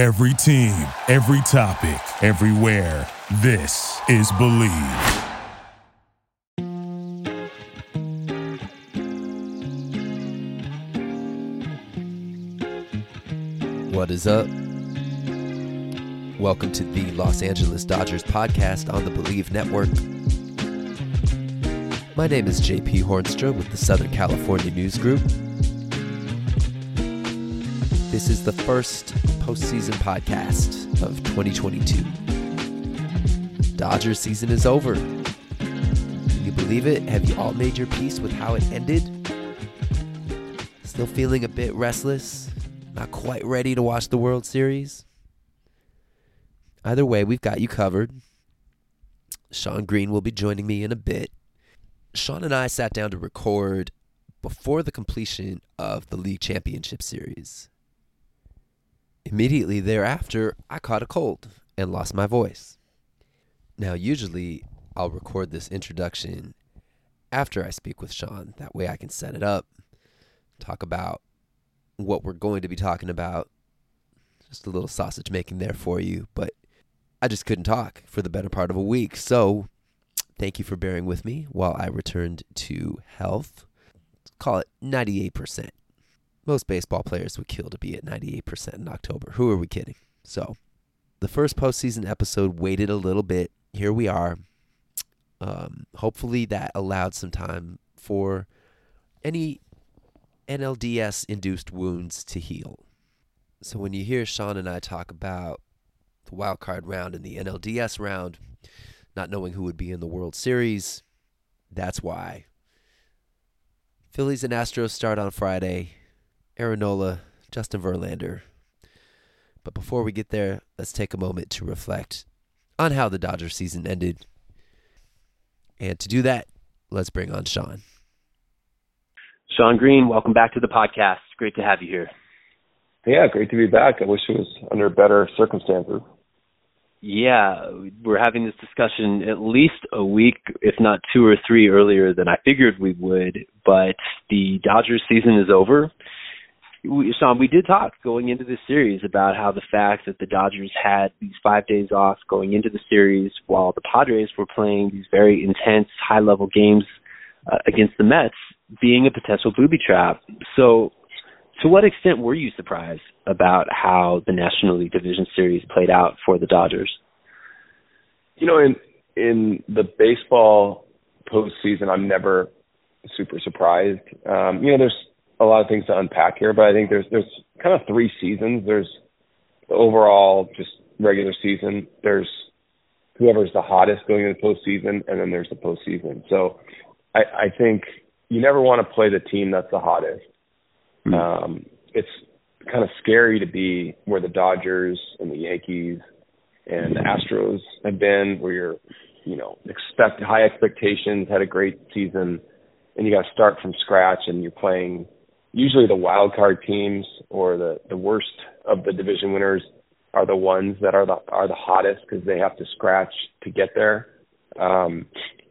Every team, every topic, everywhere. This is Believe. What is up? Welcome to the Los Angeles Dodgers podcast on the Believe Network. My name is JP Hoornstra with the Southern California News Group. This is the first postseason podcast of 2022. Dodgers season is over. Can you believe it? Have you all made your peace with how it ended? Still feeling a bit restless? Not quite ready to watch the World Series? Either way, we've got you covered. Shawn Green will be joining me in a bit. Shawn and I sat down to record before the completion of the League Championship Series. Immediately thereafter, I caught a cold and lost my voice. Now, usually, I'll record this introduction after I speak with Shawn. That way, I can set it up, talk about what we're going to be talking about. Just a little sausage making there for you, but I just couldn't talk for the better part of a week. So, thank you for bearing with me while I returned to health. Let's call it 98%. Most baseball players would kill to be at 98% in October. Who are we kidding? So, the first postseason episode waited a little bit. Here we are. Um, hopefully, that allowed some time for any NLDS induced wounds to heal. So, when you hear Shawn and I talk about the wild card round and the NLDS round, not knowing who would be in the World Series, that's why. Phillies and Astros start on Friday. Aaron Nola, Justin Verlander. But before we get there, let's take a moment to reflect on how the Dodgers season ended. And to do that, let's bring on Shawn. Shawn Green, welcome back to the podcast. Great to have you here. Yeah, great to be back. I wish it was under better circumstances. Yeah, we're having this discussion at least a week, if not two or three earlier than I figured we would. But the Dodgers season is over. We, Shawn, we did talk going into this series about how the fact that the Dodgers had these five days off going into the series while the Padres were playing these very intense, high level games uh, against the Mets being a potential booby trap. So, to what extent were you surprised about how the National League Division Series played out for the Dodgers? You know, in in the baseball postseason, I'm never super surprised. Um, you know, there's a lot of things to unpack here, but I think there's there's kind of three seasons. There's the overall just regular season. There's whoever's the hottest going into the postseason, and then there's the postseason. So I, I think you never want to play the team that's the hottest. Mm-hmm. Um, it's kind of scary to be where the Dodgers and the Yankees and the Astros have been, where you're, you know, expect high expectations, had a great season, and you got to start from scratch, and you're playing usually the wild card teams or the the worst of the division winners are the ones that are the are the hottest because they have to scratch to get there. Um,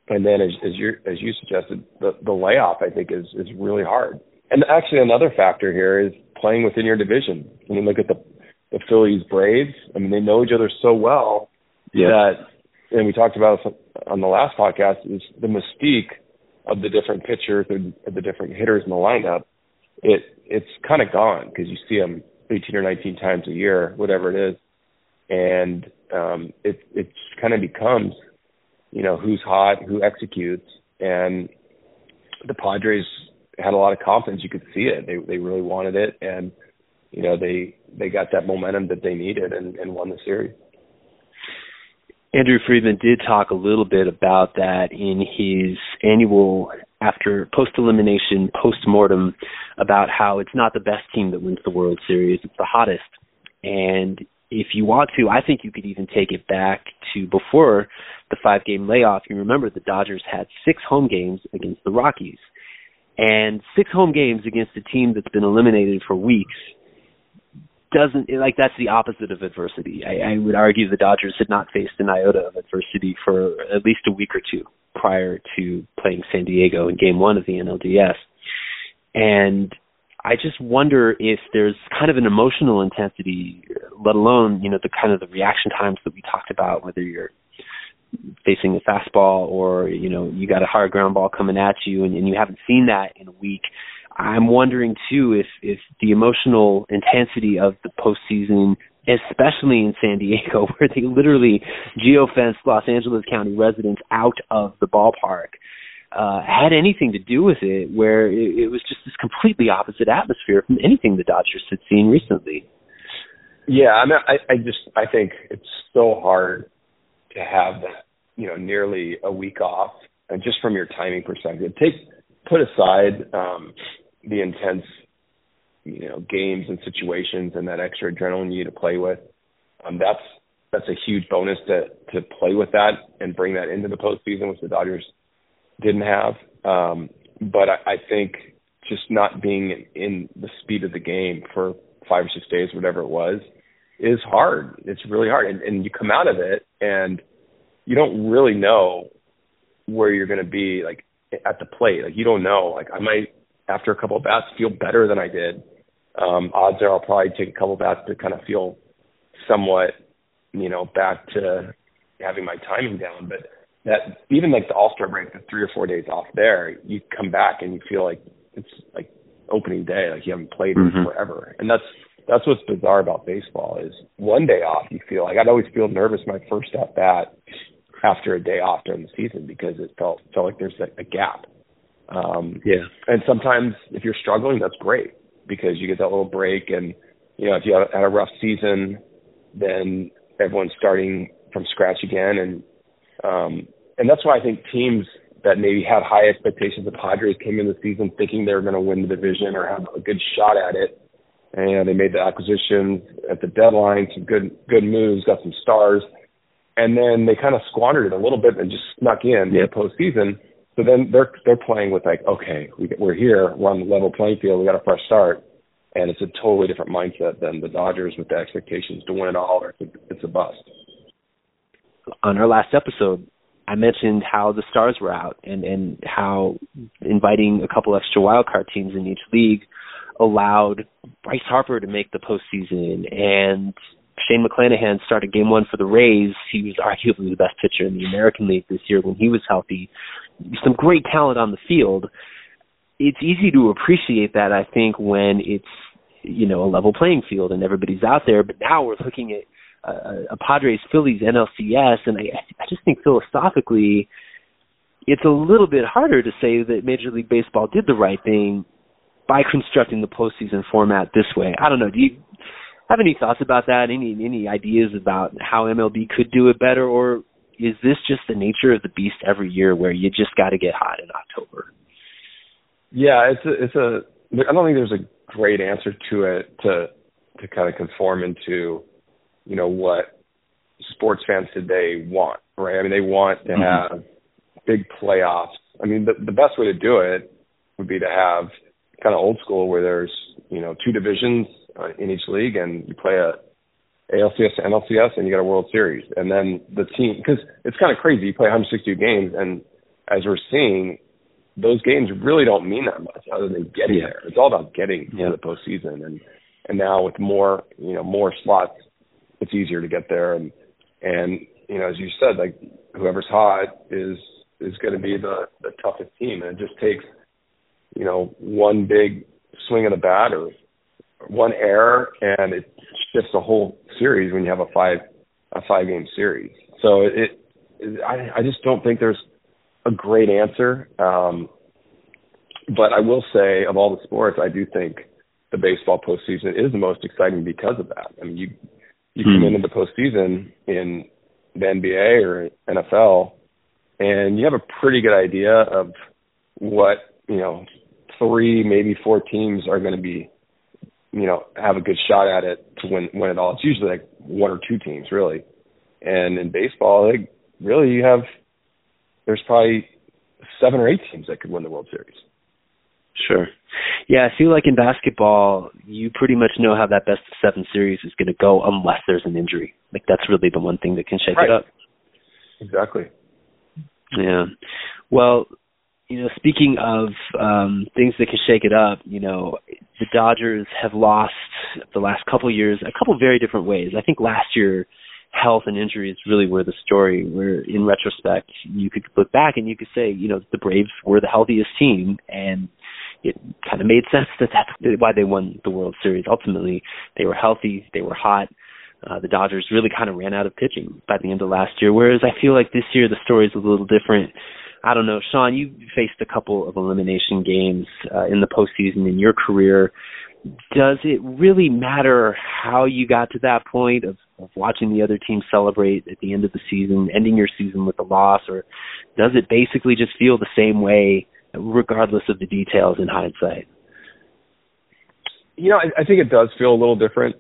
and then as, as you as you suggested, the the layoff I think is is really hard. And actually, another factor here is playing within your division. I mean, look at the the Phillies Braves, I mean they know each other so well yeah. that, and we talked about on the last podcast, is the mystique of the different pitchers and the different hitters in the lineup. It it's kind of gone because you see them 18 or 19 times a year, whatever it is, and um, it it kind of becomes you know, who's hot, who executes, and the Padres had a lot of confidence. You could see it. They they really wanted it, and you know they they got that momentum that they needed and, and won the series. Andrew Friedman did talk a little bit about that in his annual after post elimination post mortem about how it's not the best team that wins the World Series, it's the hottest. And if you want to, I think you could even take it back to before the five game layoff. You remember the Dodgers had six home games against the Rockies. And six home games against a team that's been eliminated for weeks doesn't like that's the opposite of adversity. I, I would argue the Dodgers had not faced an iota of adversity for at least a week or two prior to playing San Diego in game one of the NLDS. And I just wonder if there's kind of an emotional intensity, let alone you know the kind of the reaction times that we talked about, whether you're facing a fastball or you know you got a hard ground ball coming at you and, and you haven't seen that in a week. I'm wondering too if if the emotional intensity of the postseason, especially in San Diego, where they literally geofenced Los Angeles County residents out of the ballpark, uh, had anything to do with it. Where it, it was just this completely opposite atmosphere from anything the Dodgers had seen recently. Yeah, I mean, I, I just I think it's so hard to have that, you know, nearly a week off, and just from your timing perspective, take put aside um, the intense, you know, games and situations and that extra adrenaline you to play with. Um, that's that's a huge bonus to to play with that and bring that into the postseason, which the Dodgers didn't have. Um, but I, I think just not being in the speed of the game for five or six days, whatever it was, is hard. It's really hard, and, and you come out of it and you don't really know where you're going to be like at the plate. Like you don't know. Like I might after a couple of bats feel better than I did. Um, odds are I'll probably take a couple bats to kind of feel somewhat, you know, back to having my timing down. But that even like the All Star break, the three or four days off there, you come back and you feel like it's like opening day, like you haven't played mm-hmm. forever, and that's that's what's bizarre about baseball is one day off you feel like I'd always feel nervous my first at bat after a day off during the season because it felt felt like there's a, a gap. Um yeah. And sometimes if you're struggling that's great because you get that little break and you know if you had a rough season then everyone's starting from scratch again and um and that's why I think teams that maybe had high expectations of Padres came in the season thinking they were going to win the division or have a good shot at it and they made the acquisitions at the deadline, some good good moves, got some stars, and then they kind of squandered it a little bit and just snuck in yeah. the postseason. So then they're they're playing with like, okay, we, we're here, we're on the level playing field, we got a fresh start, and it's a totally different mindset than the Dodgers with the expectations to win it all, or it's a, bust. On our last episode, I mentioned how the stars were out and and how inviting a couple extra wild card teams in each league allowed Bryce Harper to make the postseason. And Shane McClanahan started game one for the Rays. He was arguably the best pitcher in the American League this year when he was healthy. Some great talent on the field. It's easy to appreciate that, I think, when it's, you know, a level playing field and everybody's out there. But now we're looking at uh, a Padres Phillies NLCS, and I, I just think philosophically, it's a little bit harder to say that Major League Baseball did the right thing by constructing the postseason format this way. I don't know. Do you have any thoughts about that? Any any ideas about how MLB could do it better, or is this just the nature of the beast every year, where you just got to get hot in October? Yeah, it's a, it's a. I don't think there's a great answer to it to to kind of conform into, you know, what sports fans today want, right? I mean, they want to mm-hmm. have big playoffs. I mean, the the best way to do it would be to have kind of old school where there's you know two divisions uh, in each league and you play a ALCS to NLCS and you get a World Series and then the team because it's kind of crazy you play 162 games and as we're seeing those games really don't mean that much other than getting yeah. there. It's all about getting yeah. to the postseason and and now with more you know more slots it's easier to get there and and you know as you said like whoever's hot is is going to be the the toughest team and it just takes you know, one big swing of the bat or one error, and it shifts a whole series when you have a five a five game series. So it, it I, I just don't think there's a great answer. Um, but I will say, of all the sports, I do think the baseball postseason is the most exciting because of that. I mean, you you come hmm. into the postseason in the NBA or NFL, and you have a pretty good idea of what you know three, maybe four teams are going to be, you know, have a good shot at it to win win it all. It's usually like one or two teams, really. And in baseball, like, really, you have there's probably seven or eight teams that could win the World Series. Sure. Yeah, I feel like in basketball, you pretty much know how that best of seven series is going to go unless there's an injury. Like that's really the one thing that can shake right. it up. Exactly. Yeah. Well, you know, speaking of um, things that can shake it up, you know, the Dodgers have lost the last couple years a couple very different ways. I think last year health and injuries really were the story where in retrospect you could look back and you could say, you know, the Braves were the healthiest team and it kind of made sense that that's why they won the World Series. Ultimately, they were healthy, they were hot. Uh, the Dodgers really kind of ran out of pitching by the end of last year, whereas I feel like this year the story is a little different. I don't know, Shawn. You faced a couple of elimination games uh, in the postseason in your career. Does it really matter how you got to that point of, of watching the other team celebrate at the end of the season, ending your season with a loss, or does it basically just feel the same way regardless of the details in hindsight? You know, I, I think it does feel a little different.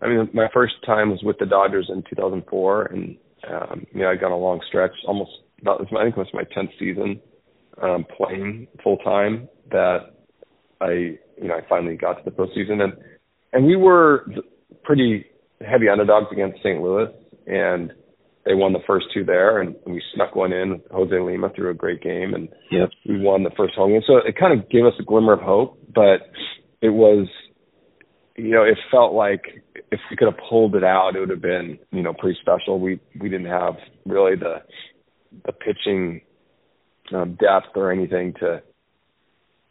I mean, my first time was with the Dodgers in 2004, and um, you know, I got a long stretch, almost about I think it was my 10th season um, playing full time that I, you know, I finally got to the postseason, and and we were pretty heavy underdogs against St. Louis, and they won the first two there, and we snuck one in. Jose Lima threw a great game, and yep. we won the first home game. So it kind of gave us a glimmer of hope, but it was, you know, it felt like if we could have pulled it out, it would have been, you know, pretty special. We we didn't have really the the pitching um, depth or anything to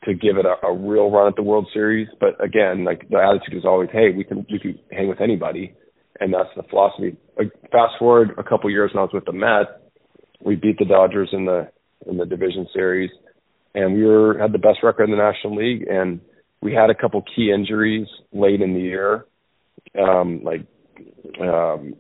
to give it a, a real run at the World Series. But again, like the attitude is always, hey, we can we can hang with anybody and that's the philosophy. Fast forward a couple years when I was with the Mets, we beat the Dodgers in the in the division series, and we were had the best record in the National League. And we had a couple key injuries late in the year, um, like um,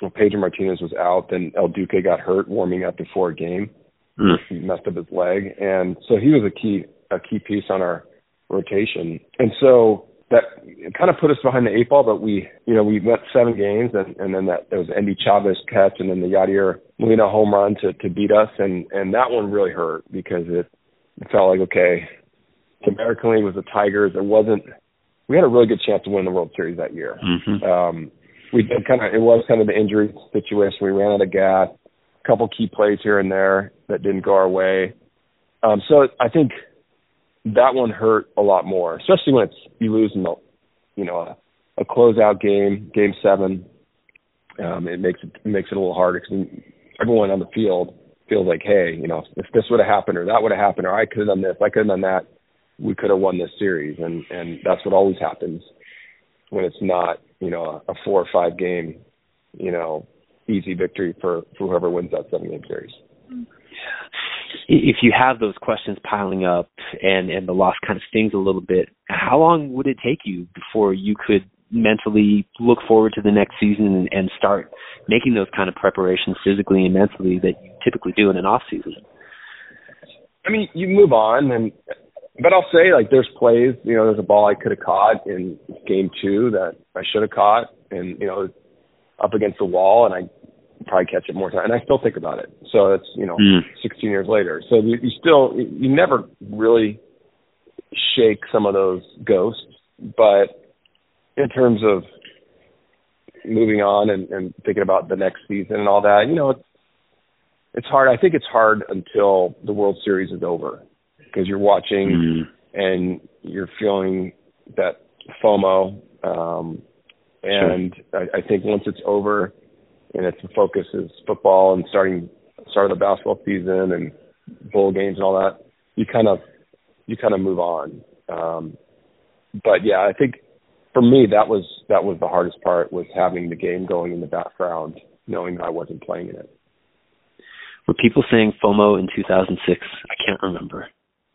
well, Pedro Martinez was out, then El Duque got hurt warming up before a game. Mm. He messed up his leg, and so he was a key a key piece on our rotation. And so that kind of put us behind the eight ball, but we, you know, we went seven games, and and then that there was Endy Chavez catch, and then the Yadier Molina home run to to beat us, and and that one really hurt because it, it felt like okay, the American League was the Tigers. There wasn't. We had a really good chance to win the World Series that year. Mm-hmm. Um, we did kind of. It was kind of the injury situation. We ran out of gas. A couple key plays here and there that didn't go our way. Um, so I think that one hurt a lot more, especially when it's you lose in the, you know, a, a closeout game, game seven. Um, it makes it, it makes it a little harder because everyone on the field feels like, hey, you know, if this would have happened or that would have happened or I could have done this, I could have done that, we could have won this series, and and that's what always happens when it's not, you know, a, a four or five game, you know, easy victory for, for whoever wins that seven game series. If you have those questions piling up and and the loss kind of stings a little bit, how long would it take you before you could mentally look forward to the next season and, and start making those kind of preparations physically and mentally that you typically do in an off season? I mean, you move on and but I'll say like there's plays, you know, there's a ball I could have caught in game 2 that I should have caught and you know up against the wall and I probably catch it more time. And I still think about it. So it's you know, mm. 16 years later. So you, you still you never really shake some of those ghosts, but in terms of moving on and, and thinking about the next season and all that, you know, it's it's hard. I think it's hard until the World Series is over because you're watching mm. and you're feeling that FOMO. Um, and sure. I, I think once it's over, and its focus is football and starting start of the basketball season and bowl games and all that, you kind of you kind of move on. Um, but yeah, I think for me that was that was the hardest part was having the game going in the background, knowing that I wasn't playing in it. Were people saying FOMO in 2006? I can't remember.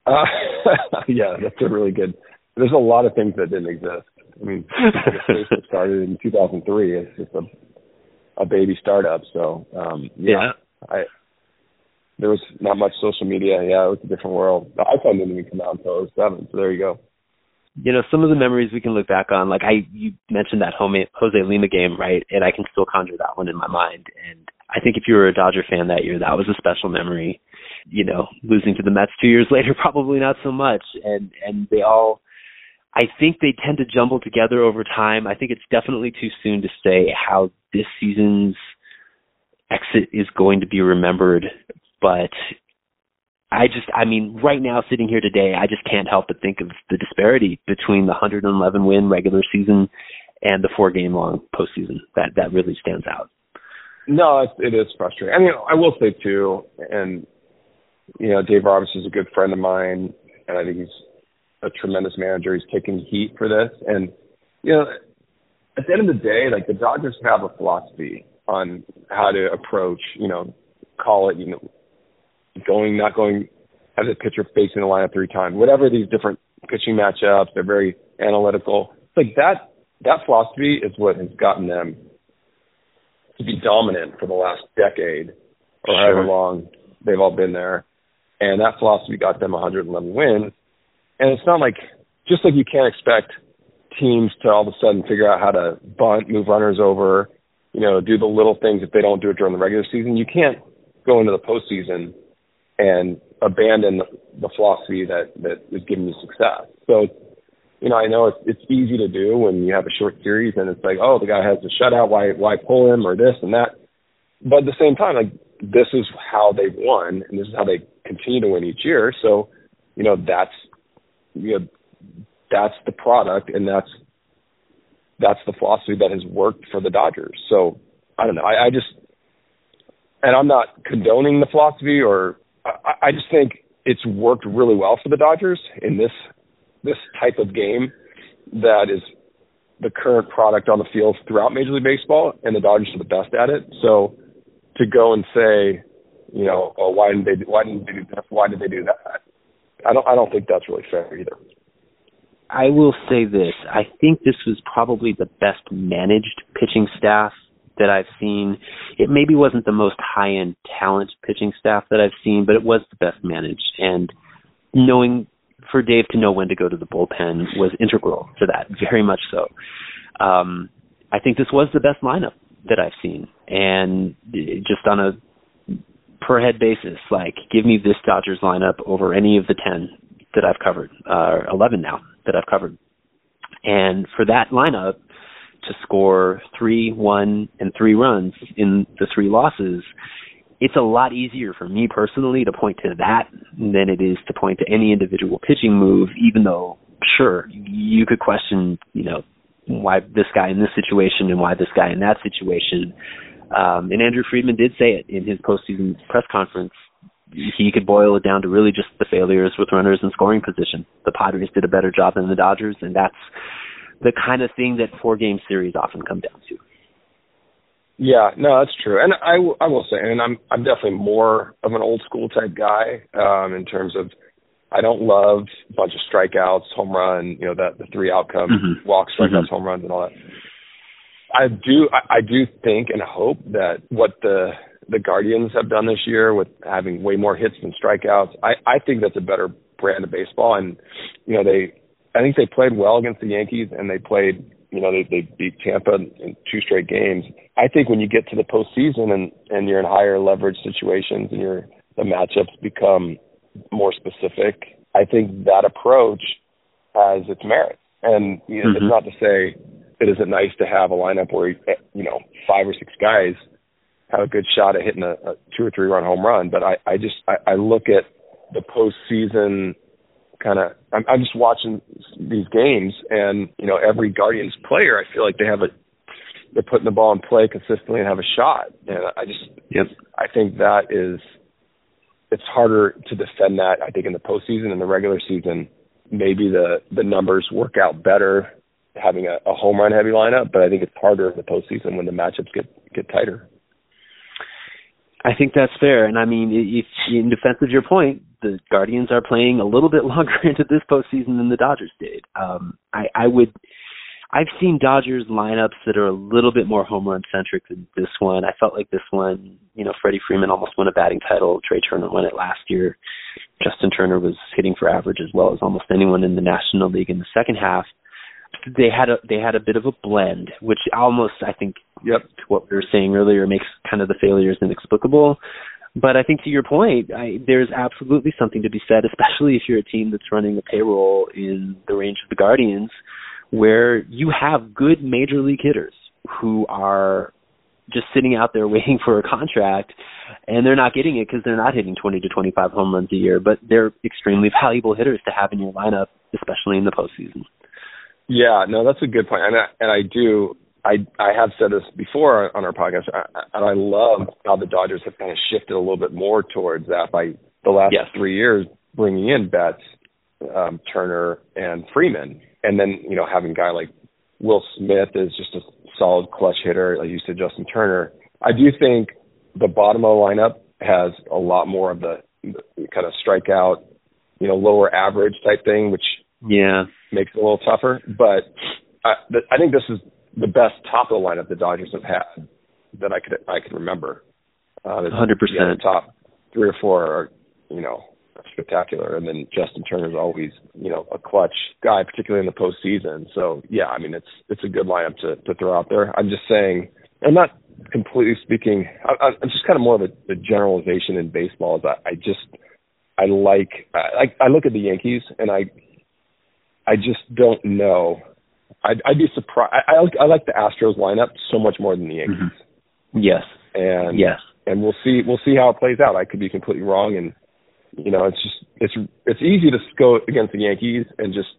Uh, yeah, that's a really good. There's a lot of things that didn't exist. I mean, Facebook started in 2003. It's just a a baby startup. So um yeah, yeah. I there was not much social media. Yeah, it was a different world. The iPhone didn't even come out until 07. So there you go. You know, some of the memories we can look back on, like I, you mentioned that Jose Lima game, right? And I can still conjure that one in my mind. And I think if you were a Dodger fan that year, that was a special memory. You know, losing to the Mets two years later, probably not so much. And and they all I think they tend to jumble together over time. I think it's definitely too soon to say how this season's exit is going to be remembered, but I just, I mean, right now, sitting here today, I just can't help but think of the disparity between the 111 win regular season and the four game long postseason. That that really stands out. No, it, it is frustrating. I mean, I will say too, and you know, Dave Roberts is a good friend of mine, and I think he's a tremendous manager. He's taking heat for this, and you know, at the end of the day, like the Dodgers have a philosophy on how to approach, you know, call it, you know, going, not going, have the pitcher facing the lineup three times, whatever these different pitching matchups. They're very analytical. It's Like that, that philosophy is what has gotten them to be dominant for the last decade or sure. however long they've all been there. And that philosophy got them 111 wins. And it's not like, just like you can't expect teams to all of a sudden figure out how to bunt, move runners over, you know, do the little things if they don't do it during the regular season. You can't go into the postseason and abandon the philosophy that that is giving you success. So, you know, I know it's it's easy to do when you have a short series and it's like, oh, the guy has a shutout, why why pull him or this and that. But at the same time, like this is how they've won and this is how they continue to win each year. So, you know, that's you know that's the product and that's that's the philosophy that has worked for the Dodgers. So I don't know. I, I just and I'm not condoning the philosophy or I, I just think it's worked really well for the Dodgers in this this type of game that is the current product on the field throughout Major League Baseball, and the Dodgers are the best at it. So to go and say, you know, oh, why didn't they why didn't they do this? Why did they do that? I don't I don't think that's really fair either. I will say this. I think this was probably the best managed pitching staff that I've seen. It maybe wasn't the most high end talent pitching staff that I've seen, but it was the best managed. And knowing for Dave to know when to go to the bullpen was integral to that, very much so. Um, I think this was the best lineup that I've seen. And just on a per head basis, like give me this Dodgers lineup over any of the 10 that I've covered, uh, 11 now that I've covered. And for that lineup to score three, one, and three runs in the three losses, it's a lot easier for me personally to point to that than it is to point to any individual pitching move, even though, sure, you could question, you know, why this guy in this situation and why this guy in that situation. Um, and Andrew Friedman did say it in his postseason press conference he could boil it down to really just the failures with runners in scoring position. The Padres did a better job than the Dodgers, and that's the kind of thing that four game series often come down to. Yeah, no, that's true, and I, I will say, and I'm I'm definitely more of an old school type guy um, in terms of I don't love a bunch of strikeouts, home run, you know that the three outcome mm-hmm. walks, strikeouts, mm-hmm. home runs, and all that. I do I, I do think and hope that what the the Guardians have done this year with having way more hits than strikeouts. I I think that's a better brand of baseball, and you know they I think they played well against the Yankees, and they played you know they they beat Tampa in two straight games. I think when you get to the postseason and and you're in higher leverage situations and your the matchups become more specific, I think that approach has its merit. And you know, mm-hmm. it's not to say it isn't nice to have a lineup where you know five or six guys have a good shot at hitting a, a two or three run home run. But I, I just I, I look at the postseason kind of. I'm, I'm just watching these games, and you know every Guardians player, I feel like they have a they're putting the ball in play consistently and have a shot. And I just yep. I think that is it's harder to defend that. I think in the postseason and the regular season, maybe the the numbers work out better having a, a home run heavy lineup, but I think it's harder in the postseason when the matchups get get tighter. I think that's fair, and I mean, if in defense of your point, the Guardians are playing a little bit longer into this postseason than the Dodgers did. Um, I, I would, I've seen Dodgers lineups that are a little bit more home run centric than this one. I felt like this one, you know, Freddie Freeman almost won a batting title. Trea Turner won it last year. Justin Turner was hitting for average as well as almost anyone in the National League in the second half they had a they had a bit of a blend, which almost I think yep what we were saying earlier makes kind of the failures inexplicable. But I think to your point, I, there's absolutely something to be said, especially if you're a team that's running a payroll in the range of the Guardians, where you have good major league hitters who are just sitting out there waiting for a contract, and they're not getting it because they're not hitting 20 to 25 home runs a year. But they're extremely valuable hitters to have in your lineup, especially in the postseason. Yeah, no, that's a good point, and I, and I do. I I have said this before on our podcast, and I love how the Dodgers have kind of shifted a little bit more towards that by the last yes. three years, bringing in Betts, um, Turner, and Freeman, and then you know having a guy like Will Smith is just a solid clutch hitter, like you said, Justin Turner. I do think the bottom of the lineup has a lot more of the, kind of strikeout, you know, lower average type thing, which yeah makes it a little tougher. But I, I think this is the best top of the lineup the Dodgers have had that I could I could remember. Uh, Hundred uh, percent. Top three or four are you know spectacular, and then Justin Turner is always you know a clutch guy, particularly in the postseason. So yeah, I mean it's it's a good lineup to to throw out there. I'm just saying, I'm not completely speaking. I, I'm just kind of more of a, a generalization in baseball. Is I, I just I like I I look at the Yankees and I I just don't know. I'd, I'd be surprised. I, I, like I like the Astros lineup so much more than the Yankees. Mm-hmm. Yes. And yes. And we'll see. We'll see how it plays out. I could be completely wrong, and you know, it's just it's it's easy to go against the Yankees and just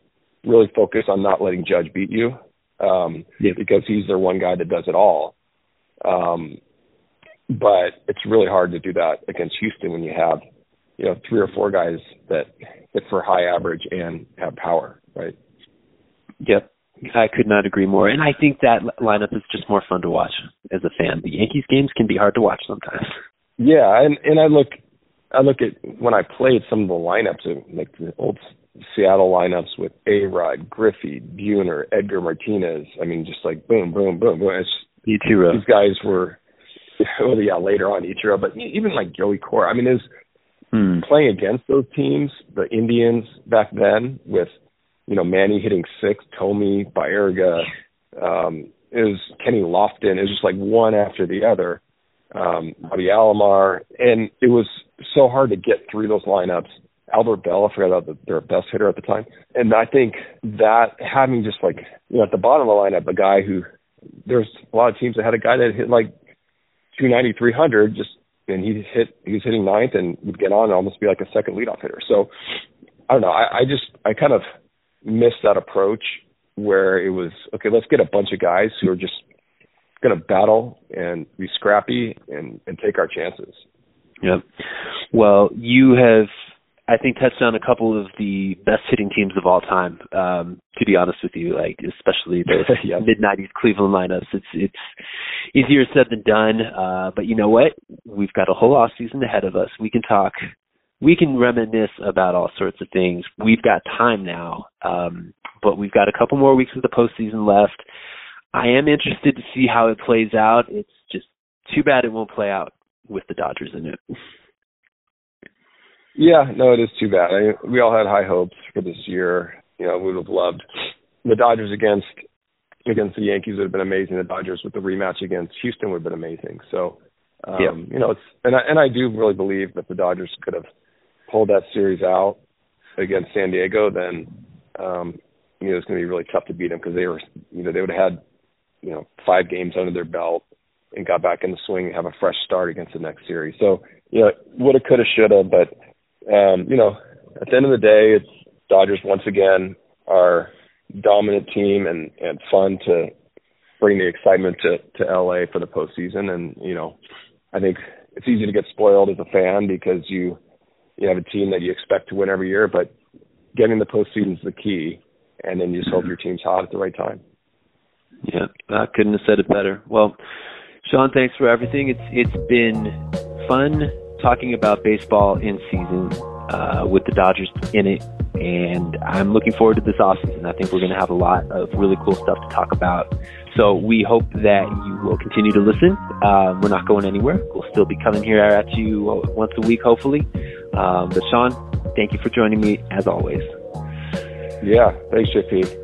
really focus on not letting Judge beat you, um, yeah. because he's their one guy that does it all. Um, but it's really hard to do that against Houston when you have you know three or four guys that hit for high average and have power, right? Yep. I could not agree more. And I think that lineup is just more fun to watch as a fan. The Yankees games can be hard to watch sometimes. Yeah, and and I look I look at when I played some of the lineups of like the old Seattle lineups with A Rod, Griffey, Buhner, Edgar Martinez. I mean, just like boom, boom, boom, boom. It's, Ichiro. These guys were, well, yeah, later on Ichiro, but even like Joey Cora. I mean, is hmm. playing against those teams, the Indians back then with you know, Manny hitting six, Thome, Baerga, um, is Kenny Lofton. It was just like one after the other. Um, Bobby Alomar, and it was so hard to get through those lineups. Albert Belle, I forgot about the, their best hitter at the time, and I think that having just like you know at the bottom of the lineup a guy who there's a lot of teams that had a guy that hit like 290, 300, just and he hit he was hitting ninth and would get on and almost be like a second leadoff hitter. So I don't know. I, I just I kind of missed that approach where it was okay. Let's get a bunch of guys who are just going to battle and be scrappy and and take our chances. Yep. Well, you have, I think, touched on a couple of the best hitting teams of all time. Um, to be honest with you, like especially the mid '90s Cleveland lineups. It's it's easier said than done. Uh, but you know what? We've got a whole off season ahead of us. We can talk we can reminisce about all sorts of things. We've got time now, um, but we've got a couple more weeks of the postseason left. I am interested to see how it plays out. It's just too bad it won't play out with the Dodgers in it. Yeah, no, it is too bad. I we all had high hopes for this year. You know, we would have loved the Dodgers against against the Yankees would have been amazing. The Dodgers with the rematch against Houston would have been amazing. So, um, yeah. you know, it's and I and I do really believe that the Dodgers could have pulled that series out against San Diego, then um, you know it's going to be really tough to beat them because they were you know they would have had you know five games under their belt and got back in the swing and have a fresh start against the next series. So you know woulda, coulda, shoulda, but um, you know at the end of the day, it's Dodgers once again are dominant team and and fun to bring the excitement to to LA for the postseason. And you know I think it's easy to get spoiled as a fan because you you have a team that you expect to win every year, but getting the postseason is the key, and then you just hope your team's hot at the right time. Yeah, I couldn't have said it better. Well, Shawn, thanks for everything. It's it's been fun talking about baseball in season uh, with the Dodgers in it, and I'm looking forward to this offseason. I think we're going to have a lot of really cool stuff to talk about. So we hope that you will continue to listen. Uh, we're not going anywhere. We'll still be coming here at you once a week, hopefully. Um, but Shawn, thank you for joining me as always. Yeah, thanks, JP.